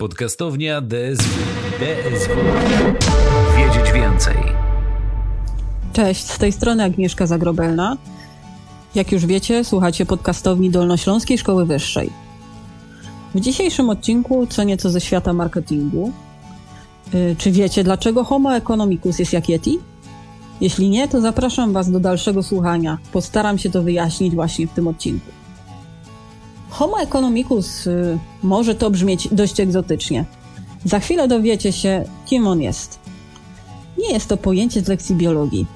Podcastownia DSW. DSW. Wiedzieć więcej. Cześć, z tej strony Agnieszka Zagrobelna. Jak już wiecie, słuchacie podcastowni Dolnośląskiej Szkoły Wyższej. W dzisiejszym odcinku co nieco ze świata marketingu. Yy, czy wiecie, dlaczego Homo economicus jest jak Yeti? Jeśli nie, to zapraszam Was do dalszego słuchania. Postaram się to wyjaśnić właśnie w tym odcinku. Homo economicus y, może to brzmieć dość egzotycznie. Za chwilę dowiecie się, kim on jest. Nie jest to pojęcie z lekcji biologii,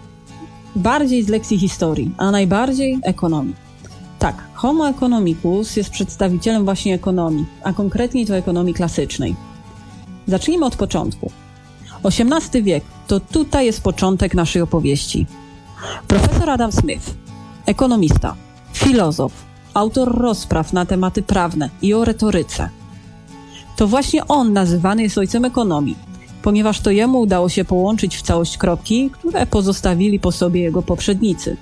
bardziej z lekcji historii, a najbardziej ekonomii. Tak, Homo economicus jest przedstawicielem właśnie ekonomii, a konkretniej to ekonomii klasycznej. Zacznijmy od początku. XVIII wiek to tutaj jest początek naszej opowieści. Profesor Adam Smith, ekonomista, filozof, autor rozpraw na tematy prawne i o retoryce. To właśnie on nazywany jest ojcem ekonomii, ponieważ to jemu udało się połączyć w całość kropki, które pozostawili po sobie jego poprzednicy.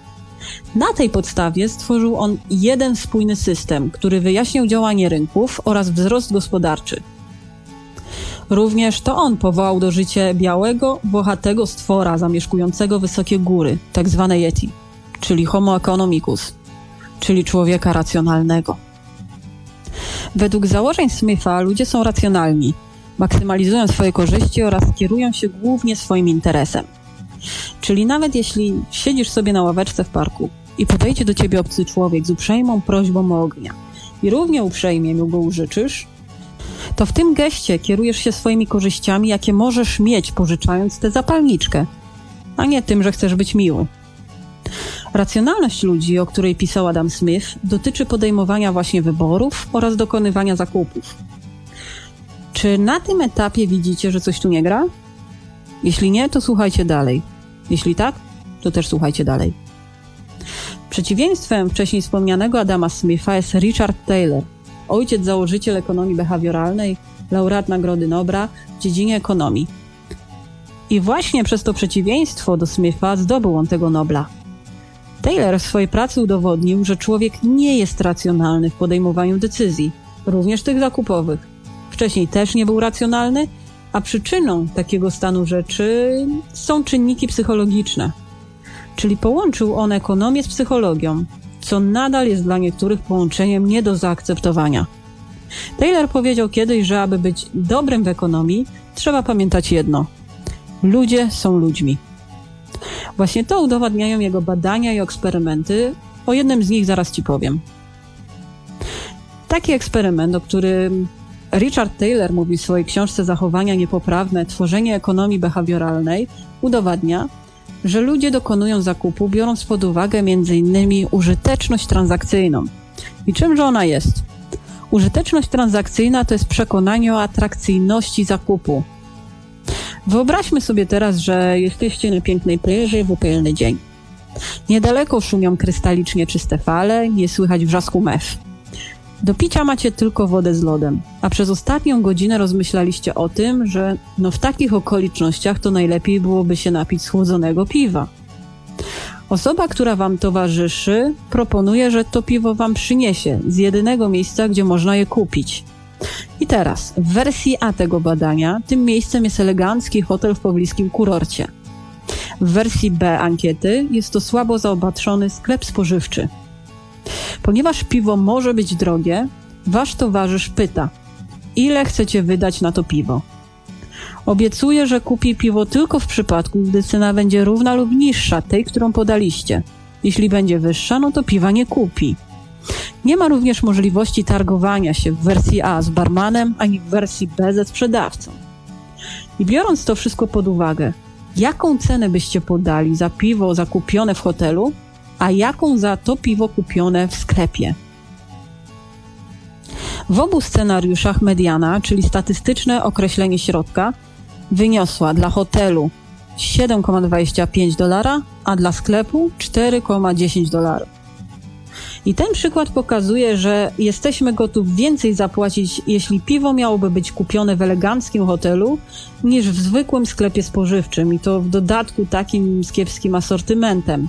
Na tej podstawie stworzył on jeden spójny system, który wyjaśniał działanie rynków oraz wzrost gospodarczy. Również to on powołał do życia białego, włochatego stwora zamieszkującego wysokie góry, tak zwane Yeti, czyli Homo economicus, czyli człowieka racjonalnego. Według założeń Smitha ludzie są racjonalni, maksymalizują swoje korzyści oraz kierują się głównie swoim interesem. Czyli nawet jeśli siedzisz sobie na ławeczce w parku i podejdzie do ciebie obcy człowiek z uprzejmą prośbą o ognia i równie uprzejmie mu go użyczysz, to w tym geście kierujesz się swoimi korzyściami, jakie możesz mieć pożyczając tę zapalniczkę, a nie tym, że chcesz być miły. Racjonalność ludzi, o której pisał Adam Smith, dotyczy podejmowania właśnie wyborów oraz dokonywania zakupów. Czy na tym etapie widzicie, że coś tu nie gra? Jeśli nie, to słuchajcie dalej. Jeśli tak, to też słuchajcie dalej. Przeciwieństwem wcześniej wspomnianego Adama Smitha jest Richard Taylor, ojciec założyciel ekonomii behawioralnej, laureat Nagrody Nobla w dziedzinie ekonomii. I właśnie przez to przeciwieństwo do Smitha zdobył on tego Nobla. Taylor w swojej pracy udowodnił, że człowiek nie jest racjonalny w podejmowaniu decyzji, również tych zakupowych. Wcześniej też nie był racjonalny, a przyczyną takiego stanu rzeczy są czynniki psychologiczne. Czyli połączył on ekonomię z psychologią, co nadal jest dla niektórych połączeniem nie do zaakceptowania. Taylor powiedział kiedyś, że aby być dobrym w ekonomii, trzeba pamiętać jedno: ludzie są ludźmi. Właśnie to udowadniają jego badania i eksperymenty. O jednym z nich zaraz ci powiem. Taki eksperyment, o którym Richard Taylor mówi w swojej książce Zachowania niepoprawne tworzenie ekonomii behawioralnej, udowadnia, że ludzie dokonują zakupu biorąc pod uwagę m.in. użyteczność transakcyjną. I czymże ona jest? Użyteczność transakcyjna to jest przekonanie o atrakcyjności zakupu. Wyobraźmy sobie teraz, że jesteście na pięknej plaży w upalny dzień. Niedaleko szumią krystalicznie czyste fale, nie słychać wrzasku mew. Do picia macie tylko wodę z lodem, a przez ostatnią godzinę rozmyślaliście o tym, że no w takich okolicznościach to najlepiej byłoby się napić schłodzonego piwa. Osoba, która wam towarzyszy, proponuje, że to piwo wam przyniesie z jedynego miejsca, gdzie można je kupić. I teraz, w wersji A tego badania, tym miejscem jest elegancki hotel w pobliskim kurorcie. W wersji B ankiety jest to słabo zaopatrzony sklep spożywczy. Ponieważ piwo może być drogie, wasz towarzysz pyta, ile chcecie wydać na to piwo. Obiecuje, że kupi piwo tylko w przypadku, gdy cena będzie równa lub niższa tej, którą podaliście. Jeśli będzie wyższa, no to piwa nie kupi. Nie ma również możliwości targowania się w wersji A z barmanem, ani w wersji B ze sprzedawcą. I biorąc to wszystko pod uwagę, jaką cenę byście podali za piwo zakupione w hotelu, a jaką za to piwo kupione w sklepie? W obu scenariuszach mediana, czyli statystyczne określenie środka, wyniosła dla hotelu 7,25 dolara, a dla sklepu 4,10 dolarów. I ten przykład pokazuje, że jesteśmy gotów więcej zapłacić, jeśli piwo miałoby być kupione w eleganckim hotelu, niż w zwykłym sklepie spożywczym i to w dodatku takim z kiepskim asortymentem.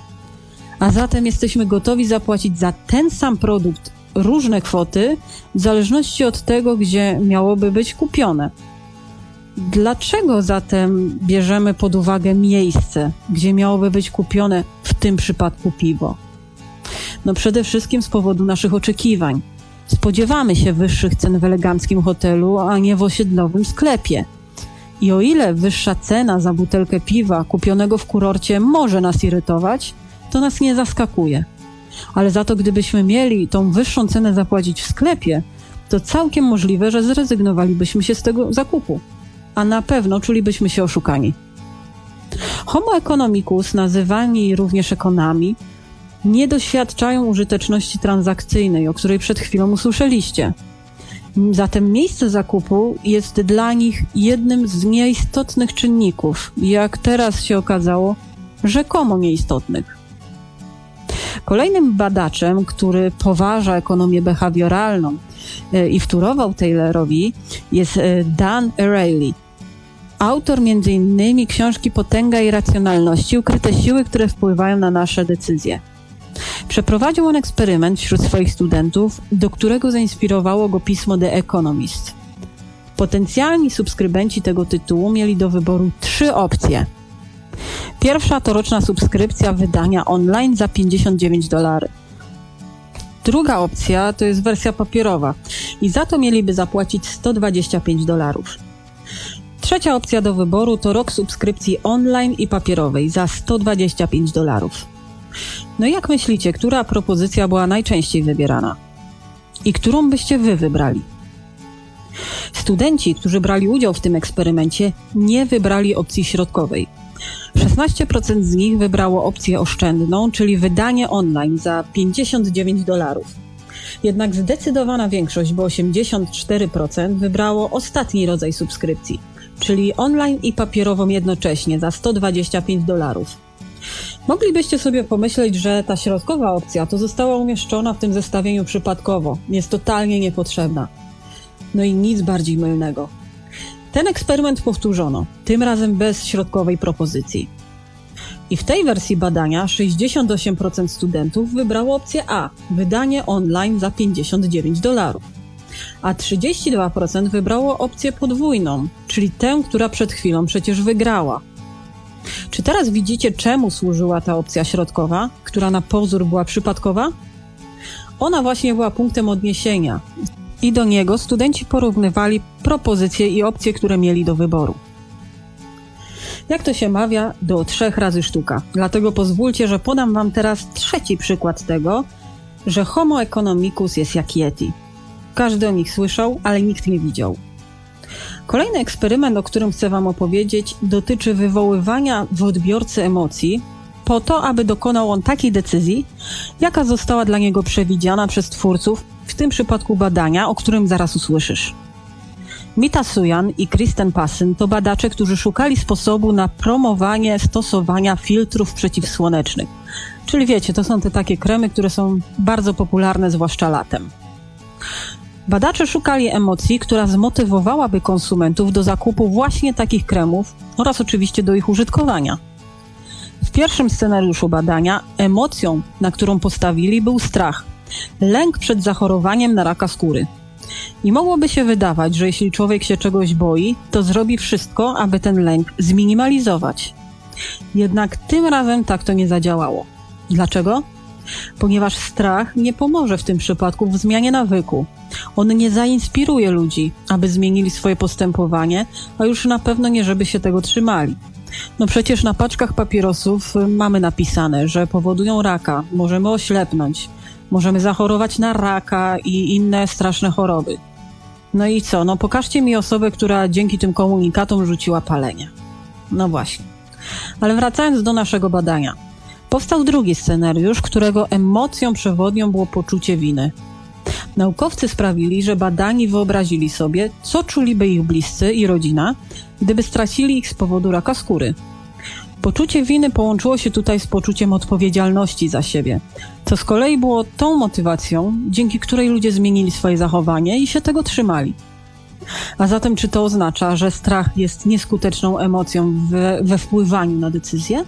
A zatem jesteśmy gotowi zapłacić za ten sam produkt różne kwoty w zależności od tego, gdzie miałoby być kupione. Dlaczego zatem bierzemy pod uwagę miejsce, gdzie miałoby być kupione w tym przypadku piwo? No przede wszystkim z powodu naszych oczekiwań. Spodziewamy się wyższych cen w eleganckim hotelu, a nie w osiedlowym sklepie. I o ile wyższa cena za butelkę piwa kupionego w kurorcie może nas irytować, to nas nie zaskakuje. Ale za to, gdybyśmy mieli tą wyższą cenę zapłacić w sklepie, to całkiem możliwe, że zrezygnowalibyśmy się z tego zakupu. A na pewno czulibyśmy się oszukani. Homo economicus, nazywani również ekonami, nie doświadczają użyteczności transakcyjnej, o której przed chwilą usłyszeliście. Zatem miejsce zakupu jest dla nich jednym z nieistotnych czynników, jak teraz się okazało, rzekomo nieistotnych. Kolejnym badaczem, który poważa ekonomię behawioralną e, i wtórował Taylorowi, jest e, Dan Ariely. Autor m.in. książki Potęga i racjonalności, ukryte siły, które wpływają na nasze decyzje. Przeprowadził on eksperyment wśród swoich studentów, do którego zainspirowało go pismo The Economist. Potencjalni subskrybenci tego tytułu mieli do wyboru trzy opcje. Pierwsza to roczna subskrypcja wydania online za 59 dolarów. Druga opcja to jest wersja papierowa i za to mieliby zapłacić 125 dolarów. Trzecia opcja do wyboru to rok subskrypcji online i papierowej za 125 dolarów. No jak myślicie, która propozycja była najczęściej wybierana? I którą byście wy wybrali? Studenci, którzy brali udział w tym eksperymencie, nie wybrali opcji środkowej. 16% z nich wybrało opcję oszczędną, czyli wydanie online za 59 dolarów. Jednak zdecydowana większość, bo 84%, wybrało ostatni rodzaj subskrypcji, czyli online i papierową jednocześnie za 125 dolarów. Moglibyście sobie pomyśleć, że ta środkowa opcja to została umieszczona w tym zestawieniu przypadkowo, jest totalnie niepotrzebna. No i nic bardziej mylnego. Ten eksperyment powtórzono, tym razem bez środkowej propozycji. I w tej wersji badania 68% studentów wybrało opcję A wydanie online za 59 dolarów, a 32% wybrało opcję podwójną, czyli tę, która przed chwilą przecież wygrała czy teraz widzicie, czemu służyła ta opcja środkowa, która na pozór była przypadkowa? Ona właśnie była punktem odniesienia i do niego studenci porównywali propozycje i opcje, które mieli do wyboru. Jak to się mawia, do trzech razy sztuka. Dlatego pozwólcie, że podam Wam teraz trzeci przykład tego, że Homo economicus jest jak Yeti. Każdy o nich słyszał, ale nikt nie widział. Kolejny eksperyment, o którym chcę Wam opowiedzieć, dotyczy wywoływania w odbiorcy emocji po to, aby dokonał on takiej decyzji, jaka została dla niego przewidziana przez twórców, w tym przypadku badania, o którym zaraz usłyszysz. Mita Sujan i Kristen Passyn to badacze, którzy szukali sposobu na promowanie stosowania filtrów przeciwsłonecznych. Czyli wiecie, to są te takie kremy, które są bardzo popularne, zwłaszcza latem. Badacze szukali emocji, która zmotywowałaby konsumentów do zakupu właśnie takich kremów oraz oczywiście do ich użytkowania. W pierwszym scenariuszu badania emocją, na którą postawili, był strach, lęk przed zachorowaniem na raka skóry. I mogłoby się wydawać, że jeśli człowiek się czegoś boi, to zrobi wszystko, aby ten lęk zminimalizować. Jednak tym razem tak to nie zadziałało. Dlaczego? Ponieważ strach nie pomoże w tym przypadku w zmianie nawyku, on nie zainspiruje ludzi, aby zmienili swoje postępowanie, a już na pewno nie, żeby się tego trzymali. No przecież na paczkach papierosów y, mamy napisane, że powodują raka, możemy oślepnąć, możemy zachorować na raka i inne straszne choroby. No i co? No pokażcie mi osobę, która dzięki tym komunikatom rzuciła palenie. No właśnie. Ale wracając do naszego badania. Powstał drugi scenariusz, którego emocją przewodnią było poczucie winy. Naukowcy sprawili, że badani wyobrazili sobie, co czuliby ich bliscy i rodzina, gdyby stracili ich z powodu raka skóry. Poczucie winy połączyło się tutaj z poczuciem odpowiedzialności za siebie, co z kolei było tą motywacją, dzięki której ludzie zmienili swoje zachowanie i się tego trzymali. A zatem, czy to oznacza, że strach jest nieskuteczną emocją we, we wpływaniu na decyzję?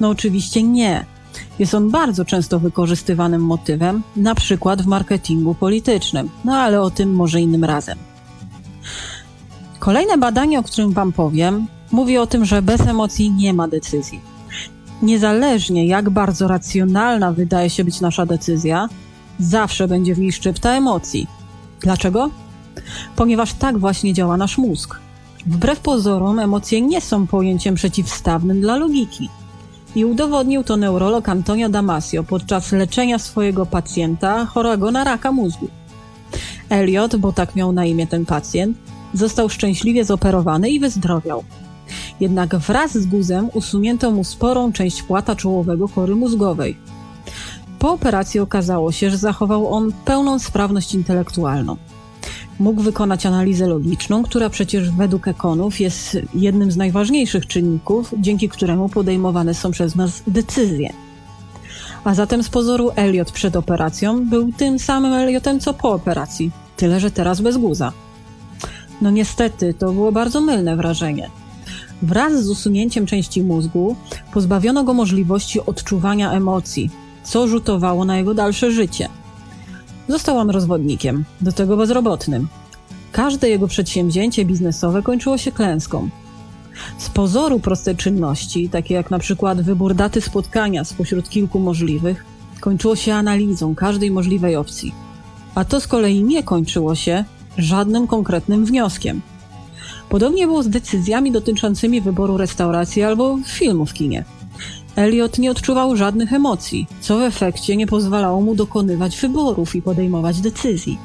No, oczywiście nie. Jest on bardzo często wykorzystywanym motywem, na przykład w marketingu politycznym, no ale o tym może innym razem. Kolejne badanie, o którym Wam powiem, mówi o tym, że bez emocji nie ma decyzji. Niezależnie jak bardzo racjonalna wydaje się być nasza decyzja, zawsze będzie w niej szczypta emocji. Dlaczego? Ponieważ tak właśnie działa nasz mózg. Wbrew pozorom, emocje nie są pojęciem przeciwstawnym dla logiki. I udowodnił to neurolog Antonio Damasio podczas leczenia swojego pacjenta chorego na raka mózgu. Elliot, bo tak miał na imię ten pacjent, został szczęśliwie zoperowany i wyzdrowiał. Jednak wraz z guzem usunięto mu sporą część płata czołowego kory mózgowej. Po operacji okazało się, że zachował on pełną sprawność intelektualną. Mógł wykonać analizę logiczną, która przecież według ekonów jest jednym z najważniejszych czynników, dzięki któremu podejmowane są przez nas decyzje. A zatem z pozoru Elliot przed operacją był tym samym Elliotem co po operacji, tyle że teraz bez guza. No niestety, to było bardzo mylne wrażenie. Wraz z usunięciem części mózgu pozbawiono go możliwości odczuwania emocji, co rzutowało na jego dalsze życie. Został on rozwodnikiem, do tego bezrobotnym. Każde jego przedsięwzięcie biznesowe kończyło się klęską. Z pozoru proste czynności, takie jak na przykład wybór daty spotkania spośród kilku możliwych, kończyło się analizą każdej możliwej opcji. A to z kolei nie kończyło się żadnym konkretnym wnioskiem. Podobnie było z decyzjami dotyczącymi wyboru restauracji albo filmu w kinie. Elliot nie odczuwał żadnych emocji, co w efekcie nie pozwalało mu dokonywać wyborów i podejmować decyzji.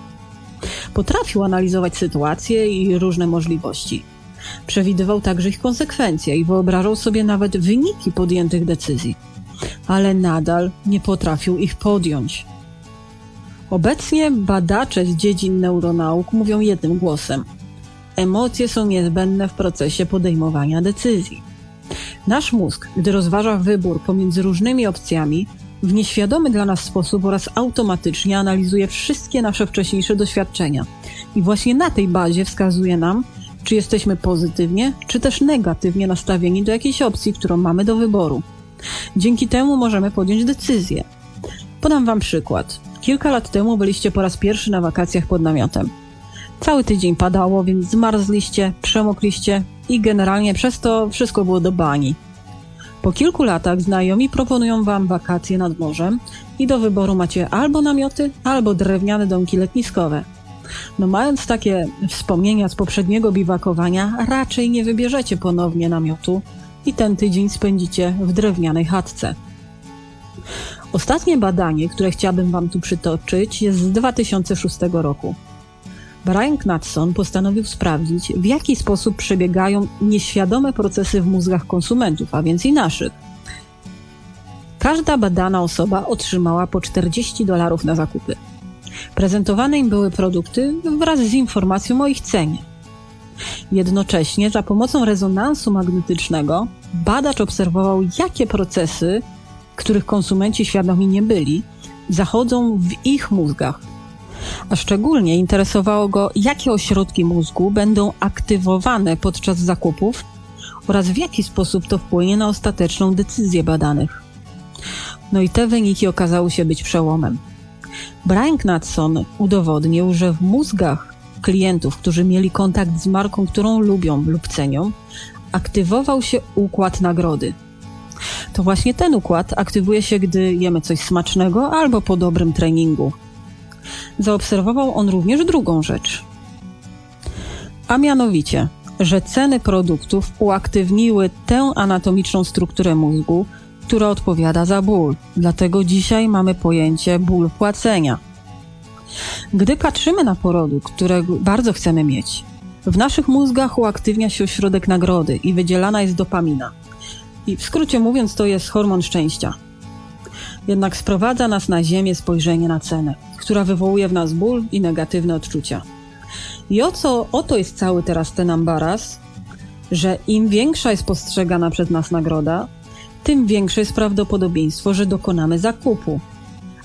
Potrafił analizować sytuacje i różne możliwości. Przewidywał także ich konsekwencje i wyobrażał sobie nawet wyniki podjętych decyzji, ale nadal nie potrafił ich podjąć. Obecnie badacze z dziedzin neuronauk mówią jednym głosem: emocje są niezbędne w procesie podejmowania decyzji. Nasz mózg, gdy rozważa wybór pomiędzy różnymi opcjami, w nieświadomy dla nas sposób oraz automatycznie analizuje wszystkie nasze wcześniejsze doświadczenia. I właśnie na tej bazie wskazuje nam, czy jesteśmy pozytywnie, czy też negatywnie nastawieni do jakiejś opcji, którą mamy do wyboru. Dzięki temu możemy podjąć decyzję. Podam Wam przykład. Kilka lat temu byliście po raz pierwszy na wakacjach pod namiotem. Cały tydzień padało, więc zmarzliście, przemokliście i generalnie przez to wszystko było do bani. Po kilku latach znajomi proponują wam wakacje nad morzem i do wyboru macie albo namioty, albo drewniane domki letniskowe. No mając takie wspomnienia z poprzedniego biwakowania, raczej nie wybierzecie ponownie namiotu i ten tydzień spędzicie w drewnianej chatce. Ostatnie badanie, które chciałabym Wam tu przytoczyć, jest z 2006 roku. Brian Knudson postanowił sprawdzić, w jaki sposób przebiegają nieświadome procesy w mózgach konsumentów, a więc i naszych. Każda badana osoba otrzymała po 40 dolarów na zakupy. Prezentowane im były produkty wraz z informacją o ich cenie. Jednocześnie za pomocą rezonansu magnetycznego badacz obserwował, jakie procesy, których konsumenci świadomi nie byli, zachodzą w ich mózgach a szczególnie interesowało go, jakie ośrodki mózgu będą aktywowane podczas zakupów oraz w jaki sposób to wpłynie na ostateczną decyzję badanych. No i te wyniki okazały się być przełomem. Brian Knudson udowodnił, że w mózgach klientów, którzy mieli kontakt z marką, którą lubią lub cenią, aktywował się układ nagrody. To właśnie ten układ aktywuje się, gdy jemy coś smacznego albo po dobrym treningu zaobserwował on również drugą rzecz. A mianowicie, że ceny produktów uaktywniły tę anatomiczną strukturę mózgu, która odpowiada za ból. Dlatego dzisiaj mamy pojęcie ból płacenia. Gdy patrzymy na produkt, którego bardzo chcemy mieć, w naszych mózgach uaktywnia się ośrodek nagrody i wydzielana jest dopamina. I w skrócie mówiąc, to jest hormon szczęścia. Jednak sprowadza nas na ziemię spojrzenie na cenę która wywołuje w nas ból i negatywne odczucia. I o co, oto jest cały teraz ten ambaras, że im większa jest postrzegana przez nas nagroda, tym większe jest prawdopodobieństwo, że dokonamy zakupu.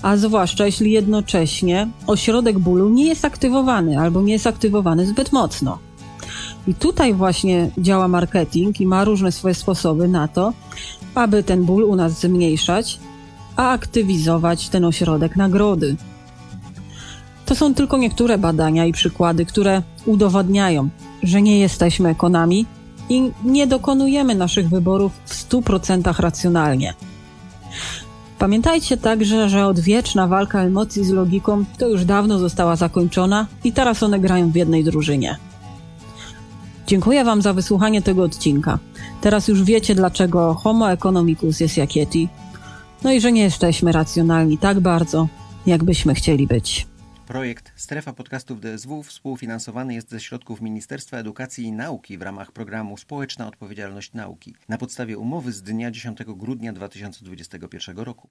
A zwłaszcza jeśli jednocześnie ośrodek bólu nie jest aktywowany albo nie jest aktywowany zbyt mocno. I tutaj właśnie działa marketing i ma różne swoje sposoby na to, aby ten ból u nas zmniejszać a aktywizować ten ośrodek nagrody. To są tylko niektóre badania i przykłady, które udowadniają, że nie jesteśmy ekonami i nie dokonujemy naszych wyborów w 100% racjonalnie. Pamiętajcie także, że odwieczna walka emocji z logiką to już dawno została zakończona i teraz one grają w jednej drużynie. Dziękuję Wam za wysłuchanie tego odcinka. Teraz już wiecie, dlaczego Homo economicus jest jak Yeti. No i że nie jesteśmy racjonalni tak bardzo, jakbyśmy chcieli być. Projekt Strefa Podcastów DSW współfinansowany jest ze środków Ministerstwa Edukacji i Nauki w ramach programu Społeczna Odpowiedzialność Nauki na podstawie umowy z dnia 10 grudnia 2021 roku.